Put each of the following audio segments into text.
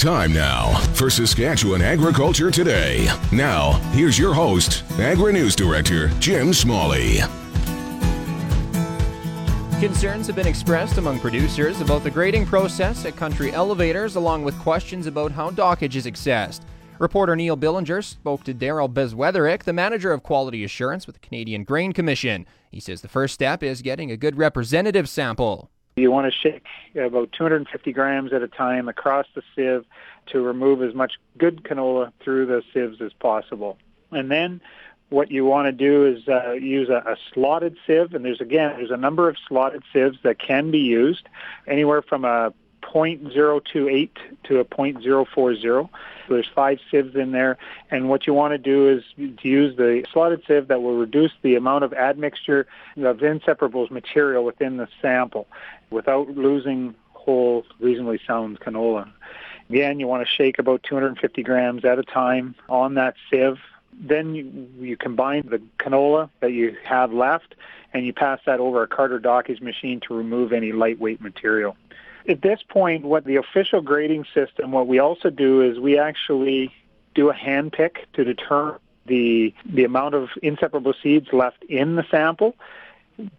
Time now for Saskatchewan Agriculture Today. Now, here's your host, Agri News Director Jim Smalley. Concerns have been expressed among producers about the grading process at country elevators, along with questions about how dockage is accessed. Reporter Neil Billinger spoke to Daryl Beswitherick, the manager of quality assurance with the Canadian Grain Commission. He says the first step is getting a good representative sample. You want to shake about 250 grams at a time across the sieve to remove as much good canola through the sieves as possible. And then what you want to do is uh, use a, a slotted sieve, and there's again there's a number of slotted sieves that can be used, anywhere from a 0.028 to a 0.040. So there's five sieves in there, and what you want to do is to use the slotted sieve that will reduce the amount of admixture of inseparables material within the sample without losing whole, reasonably sound canola. Again, you want to shake about 250 grams at a time on that sieve. Then you, you combine the canola that you have left and you pass that over a Carter dockage machine to remove any lightweight material. At this point, what the official grading system, what we also do is we actually do a hand pick to determine the the amount of inseparable seeds left in the sample.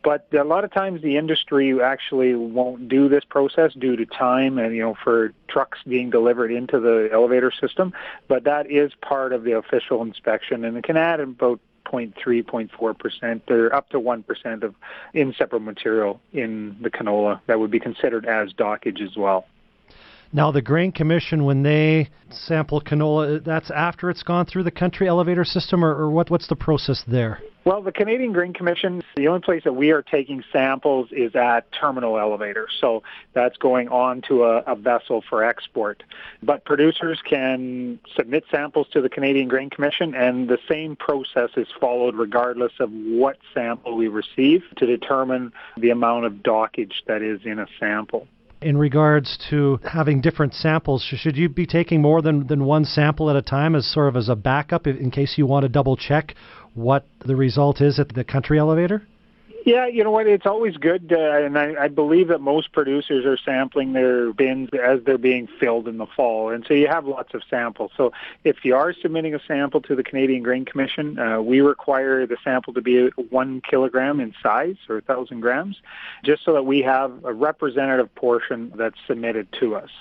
But a lot of times the industry actually won't do this process due to time and you know for trucks being delivered into the elevator system. But that is part of the official inspection, and it can add about 0.3, 0.4 percent, or up to one percent of inseparable material in the canola that would be considered as dockage as well. Now, the Grain Commission, when they sample canola, that's after it's gone through the country elevator system, or, or what, what's the process there? Well, the Canadian Grain Commission, the only place that we are taking samples is at terminal elevators. So that's going on to a, a, vessel for export. But producers can submit samples to the Canadian Grain Commission, and the same process is followed regardless of what sample we receive to determine the amount of dockage that is in a sample in regards to having different samples should you be taking more than, than one sample at a time as sort of as a backup in case you want to double check what the result is at the country elevator yeah, you know what? It's always good, uh, and I, I believe that most producers are sampling their bins as they're being filled in the fall, and so you have lots of samples. So if you are submitting a sample to the Canadian Grain Commission, uh, we require the sample to be one kilogram in size or a thousand grams, just so that we have a representative portion that's submitted to us,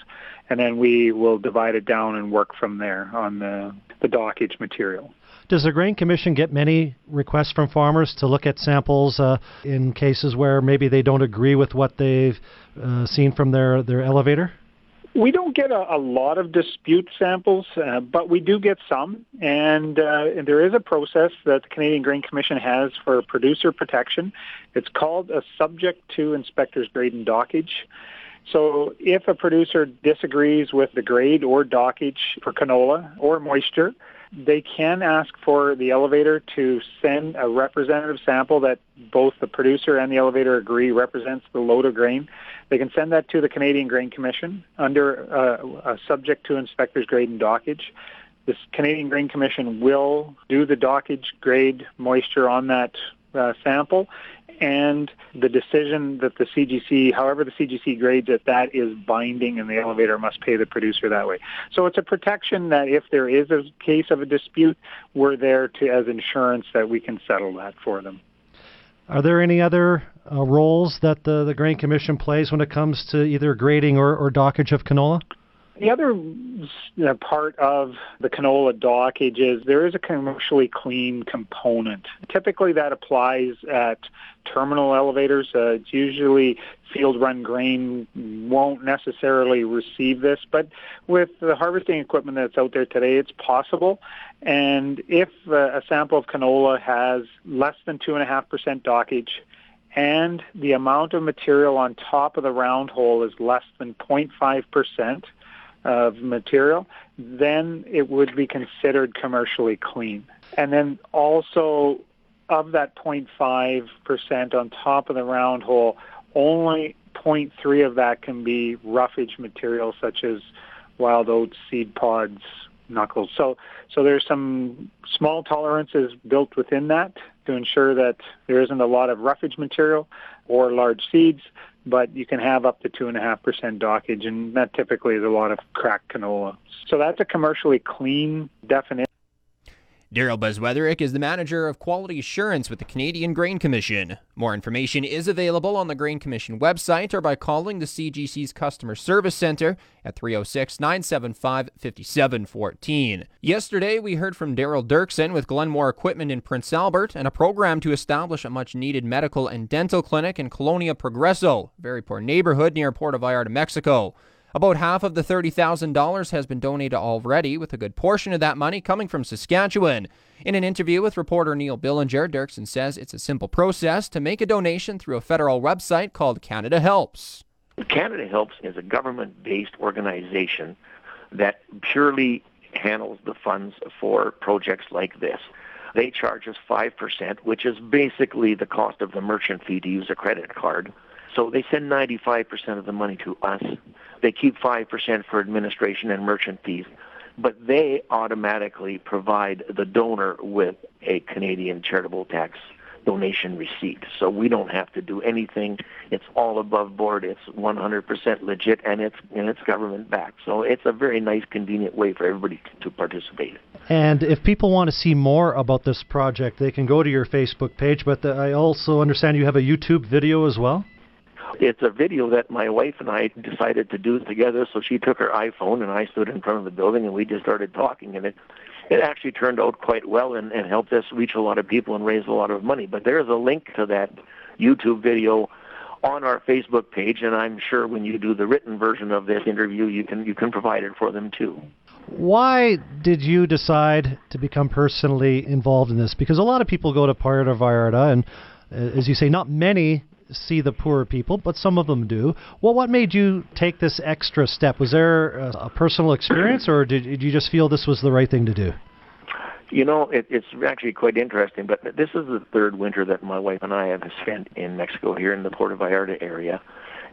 and then we will divide it down and work from there on the the dockage material. Does the Grain Commission get many requests from farmers to look at samples uh, in cases where maybe they don't agree with what they've uh, seen from their, their elevator? We don't get a, a lot of dispute samples, uh, but we do get some, and, uh, and there is a process that the Canadian Grain Commission has for producer protection. It's called a subject to inspector's grade and dockage. So if a producer disagrees with the grade or dockage for canola or moisture, they can ask for the elevator to send a representative sample that both the producer and the elevator agree represents the load of grain. They can send that to the Canadian Grain Commission under uh, subject to inspector's grade and dockage. The Canadian Grain Commission will do the dockage grade moisture on that uh, sample and the decision that the CGC, however the CGC grades it, that is binding and the elevator must pay the producer that way. So it's a protection that if there is a case of a dispute, we're there to as insurance that we can settle that for them. Are there any other uh, roles that the, the Grain Commission plays when it comes to either grading or, or dockage of canola? The other part of the canola dockage is there is a commercially clean component. Typically that applies at terminal elevators. Uh, it's usually field run grain won't necessarily receive this, but with the harvesting equipment that's out there today, it's possible. And if uh, a sample of canola has less than 2.5% dockage, and the amount of material on top of the round hole is less than 0.5%, of material, then it would be considered commercially clean. And then also of that 0.5% on top of the round hole, only 0.3 of that can be roughage material such as wild oats, seed pods, knuckles. So, so there's some small tolerances built within that to ensure that there isn't a lot of roughage material or large seeds. But you can have up to 2.5% dockage, and that typically is a lot of cracked canola. So that's a commercially clean definition. Daryl Beswitherick is the manager of quality assurance with the Canadian Grain Commission. More information is available on the Grain Commission website or by calling the CGC's customer service center at 306 975 5714. Yesterday, we heard from Daryl Dirksen with Glenmore Equipment in Prince Albert and a program to establish a much needed medical and dental clinic in Colonia Progreso, a very poor neighborhood near Puerto Vallarta, Mexico. About half of the $30,000 has been donated already, with a good portion of that money coming from Saskatchewan. In an interview with reporter Neil Billinger, Dirksen says it's a simple process to make a donation through a federal website called Canada Helps. Canada Helps is a government based organization that purely handles the funds for projects like this. They charge us 5%, which is basically the cost of the merchant fee to use a credit card. So they send 95% of the money to us. They keep 5% for administration and merchant fees, but they automatically provide the donor with a Canadian charitable tax donation receipt. So we don't have to do anything. It's all above board. It's 100% legit and it's and it's government backed. So it's a very nice convenient way for everybody to participate. And if people want to see more about this project, they can go to your Facebook page, but the, I also understand you have a YouTube video as well? It's a video that my wife and I decided to do together. So she took her iPhone and I stood in front of the building and we just started talking and it it actually turned out quite well and, and helped us reach a lot of people and raise a lot of money. But there's a link to that YouTube video on our Facebook page, and I'm sure when you do the written version of this interview, you can you can provide it for them too. Why did you decide to become personally involved in this? Because a lot of people go to Puerto Vallarta, and uh, as you say, not many see the poorer people, but some of them do. Well, what made you take this extra step? Was there a, a personal experience, or did, did, you just feel this was the right thing to do? You know, it, it's actually quite interesting, but this is the third winter that my wife and I have spent in Mexico here in the Puerto Vallarta area.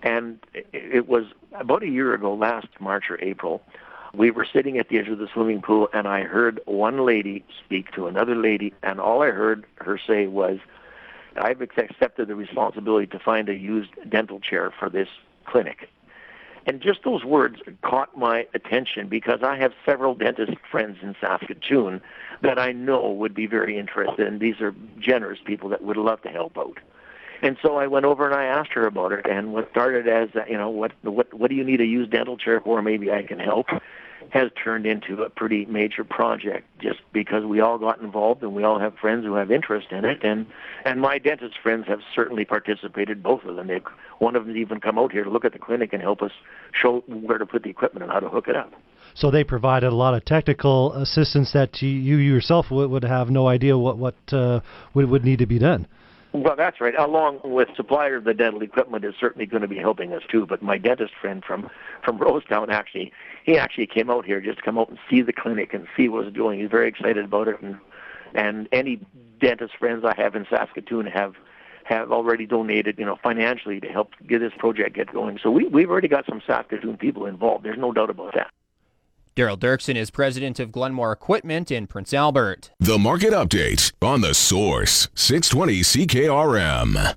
And it was about a year ago, last March or April, we were sitting at the edge of the swimming pool, and I heard one lady speak to another lady, and all I heard her say was, I've accepted the responsibility to find a used dental chair for this clinic. And just those words caught my attention because I have several dentist friends in Saskatoon that I know would be very interested, and these are generous people that would love to help out. And so I went over and I asked her about it, and what started as, you know, what what what do you need a used dental chair for? Maybe I can help has turned into a pretty major project just because we all got involved and we all have friends who have interest in it and and my dentist friends have certainly participated both of them they one of them even come out here to look at the clinic and help us show where to put the equipment and how to hook it up so they provided a lot of technical assistance that you, you yourself would, would have no idea what what uh, would would need to be done well, that's right. Along with supplier of the dental equipment is certainly going to be helping us too. But my dentist friend from from Rosetown actually he actually came out here just to come out and see the clinic and see what it's doing. He's very excited about it, and and any dentist friends I have in Saskatoon have have already donated, you know, financially to help get this project get going. So we we've already got some Saskatoon people involved. There's no doubt about that. Daryl Dirksen is president of Glenmore Equipment in Prince Albert. The market update on the source 620 CKRM.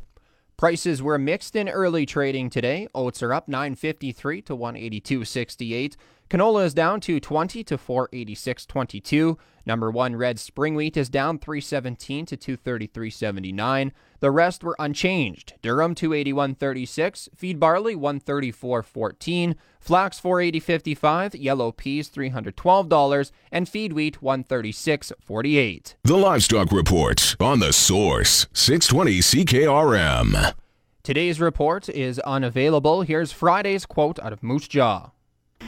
Prices were mixed in early trading today. Oats are up 953 to 182.68. Canola is down to 20 to 486.22. Number 1 red spring wheat is down 317 to 233.79. The rest were unchanged. Durum 281.36, feed barley 134.14, flax 480.55, yellow peas $312 and feed wheat 136.48. The livestock report on the source 620 CKRM. Today's report is unavailable. Here's Friday's quote out of Moose Jaw.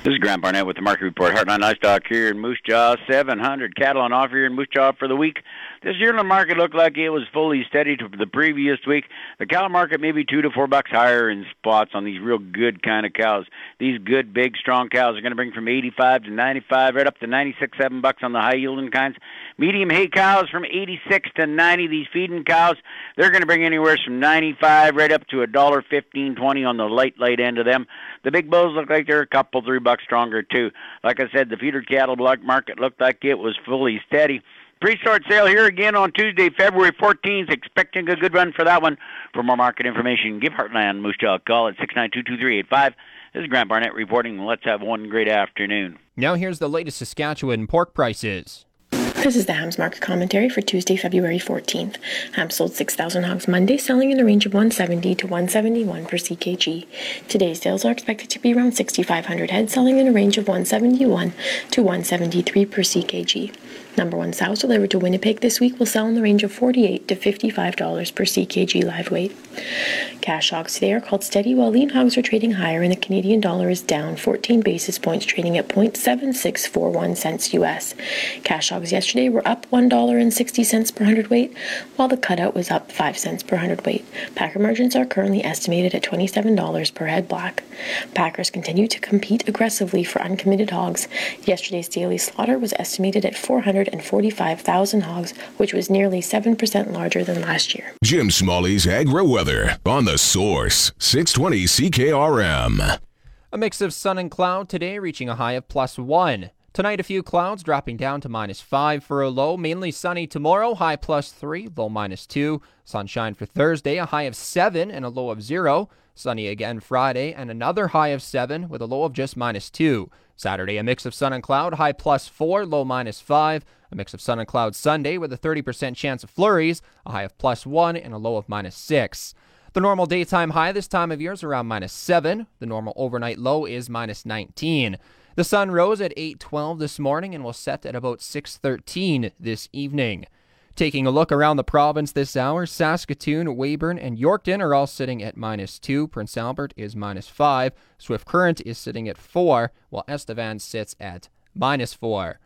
This is Grant Barnett with the Market Report. Heartland Livestock here in Moose Jaw. 700 cattle on offer here in Moose Jaw for the week. This yearling market looked like it was fully steady to the previous week. The cow market maybe two to four bucks higher in spots on these real good kind of cows. These good, big, strong cows are going to bring from 85 to 95, right up to 96, 7 bucks on the high yielding kinds. Medium hay cows from 86 to 90. These feeding cows, they're going to bring anywhere from 95 right up to a dollar 15, 20 on the light, light end of them. The big bulls look like they're a couple, three bucks stronger too. Like I said, the feeder cattle block market looked like it was fully steady. Pre-start sale here again on Tuesday, February 14th. Expecting a good run for that one. For more market information, give Heartland Moose Jaw a call at 692-2385. This is Grant Barnett reporting. Let's have one great afternoon. Now here's the latest Saskatchewan pork prices. This is the Hams market commentary for Tuesday, February 14th. Hams sold 6,000 hogs Monday, selling in the range of 170 to 171 per ckg. Today's sales are expected to be around 6,500 head, selling in a range of 171 to 173 per ckg. Number one sows delivered to Winnipeg this week will sell in the range of $48 to $55 per ckg live weight. Cash hogs today are called steady, while lean hogs are trading higher, and the Canadian dollar is down 14 basis points, trading at 0.7641 cents US. Cash hogs yesterday were up $1.60 per hundredweight, while the cutout was up 5 cents per hundredweight. Packer margins are currently estimated at $27 per head black. Packers continue to compete aggressively for uncommitted hogs. Yesterday's daily slaughter was estimated at 400 445,000 hogs, which was nearly 7% larger than last year. Jim Smalley's Agri Weather on the Source, 620 CKRM. A mix of sun and cloud today, reaching a high of plus one. Tonight, a few clouds dropping down to minus five for a low. Mainly sunny tomorrow, high plus three, low minus two. Sunshine for Thursday, a high of seven and a low of zero. Sunny again Friday, and another high of seven with a low of just minus two. Saturday, a mix of sun and cloud, high plus 4, low minus 5. A mix of sun and cloud Sunday with a 30% chance of flurries, a high of plus 1 and a low of minus 6. The normal daytime high this time of year is around minus 7. The normal overnight low is minus 19. The sun rose at 8:12 this morning and will set at about 6:13 this evening. Taking a look around the province this hour, Saskatoon, Weyburn, and Yorkton are all sitting at minus 2. Prince Albert is minus 5. Swift Current is sitting at 4, while Estevan sits at minus 4.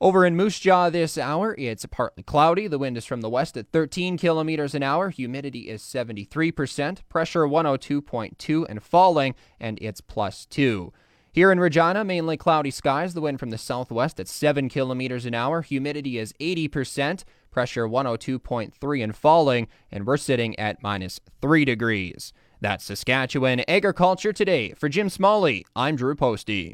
Over in Moose Jaw this hour, it's partly cloudy. The wind is from the west at 13 kilometers an hour. Humidity is 73%. Pressure 102.2 and falling, and it's plus 2. Here in Regina, mainly cloudy skies. The wind from the southwest at 7 kilometers an hour. Humidity is 80% pressure 102.3 and falling, and we're sitting at minus 3 degrees. That's Saskatchewan Agriculture Today. For Jim Smalley, I'm Drew Postey.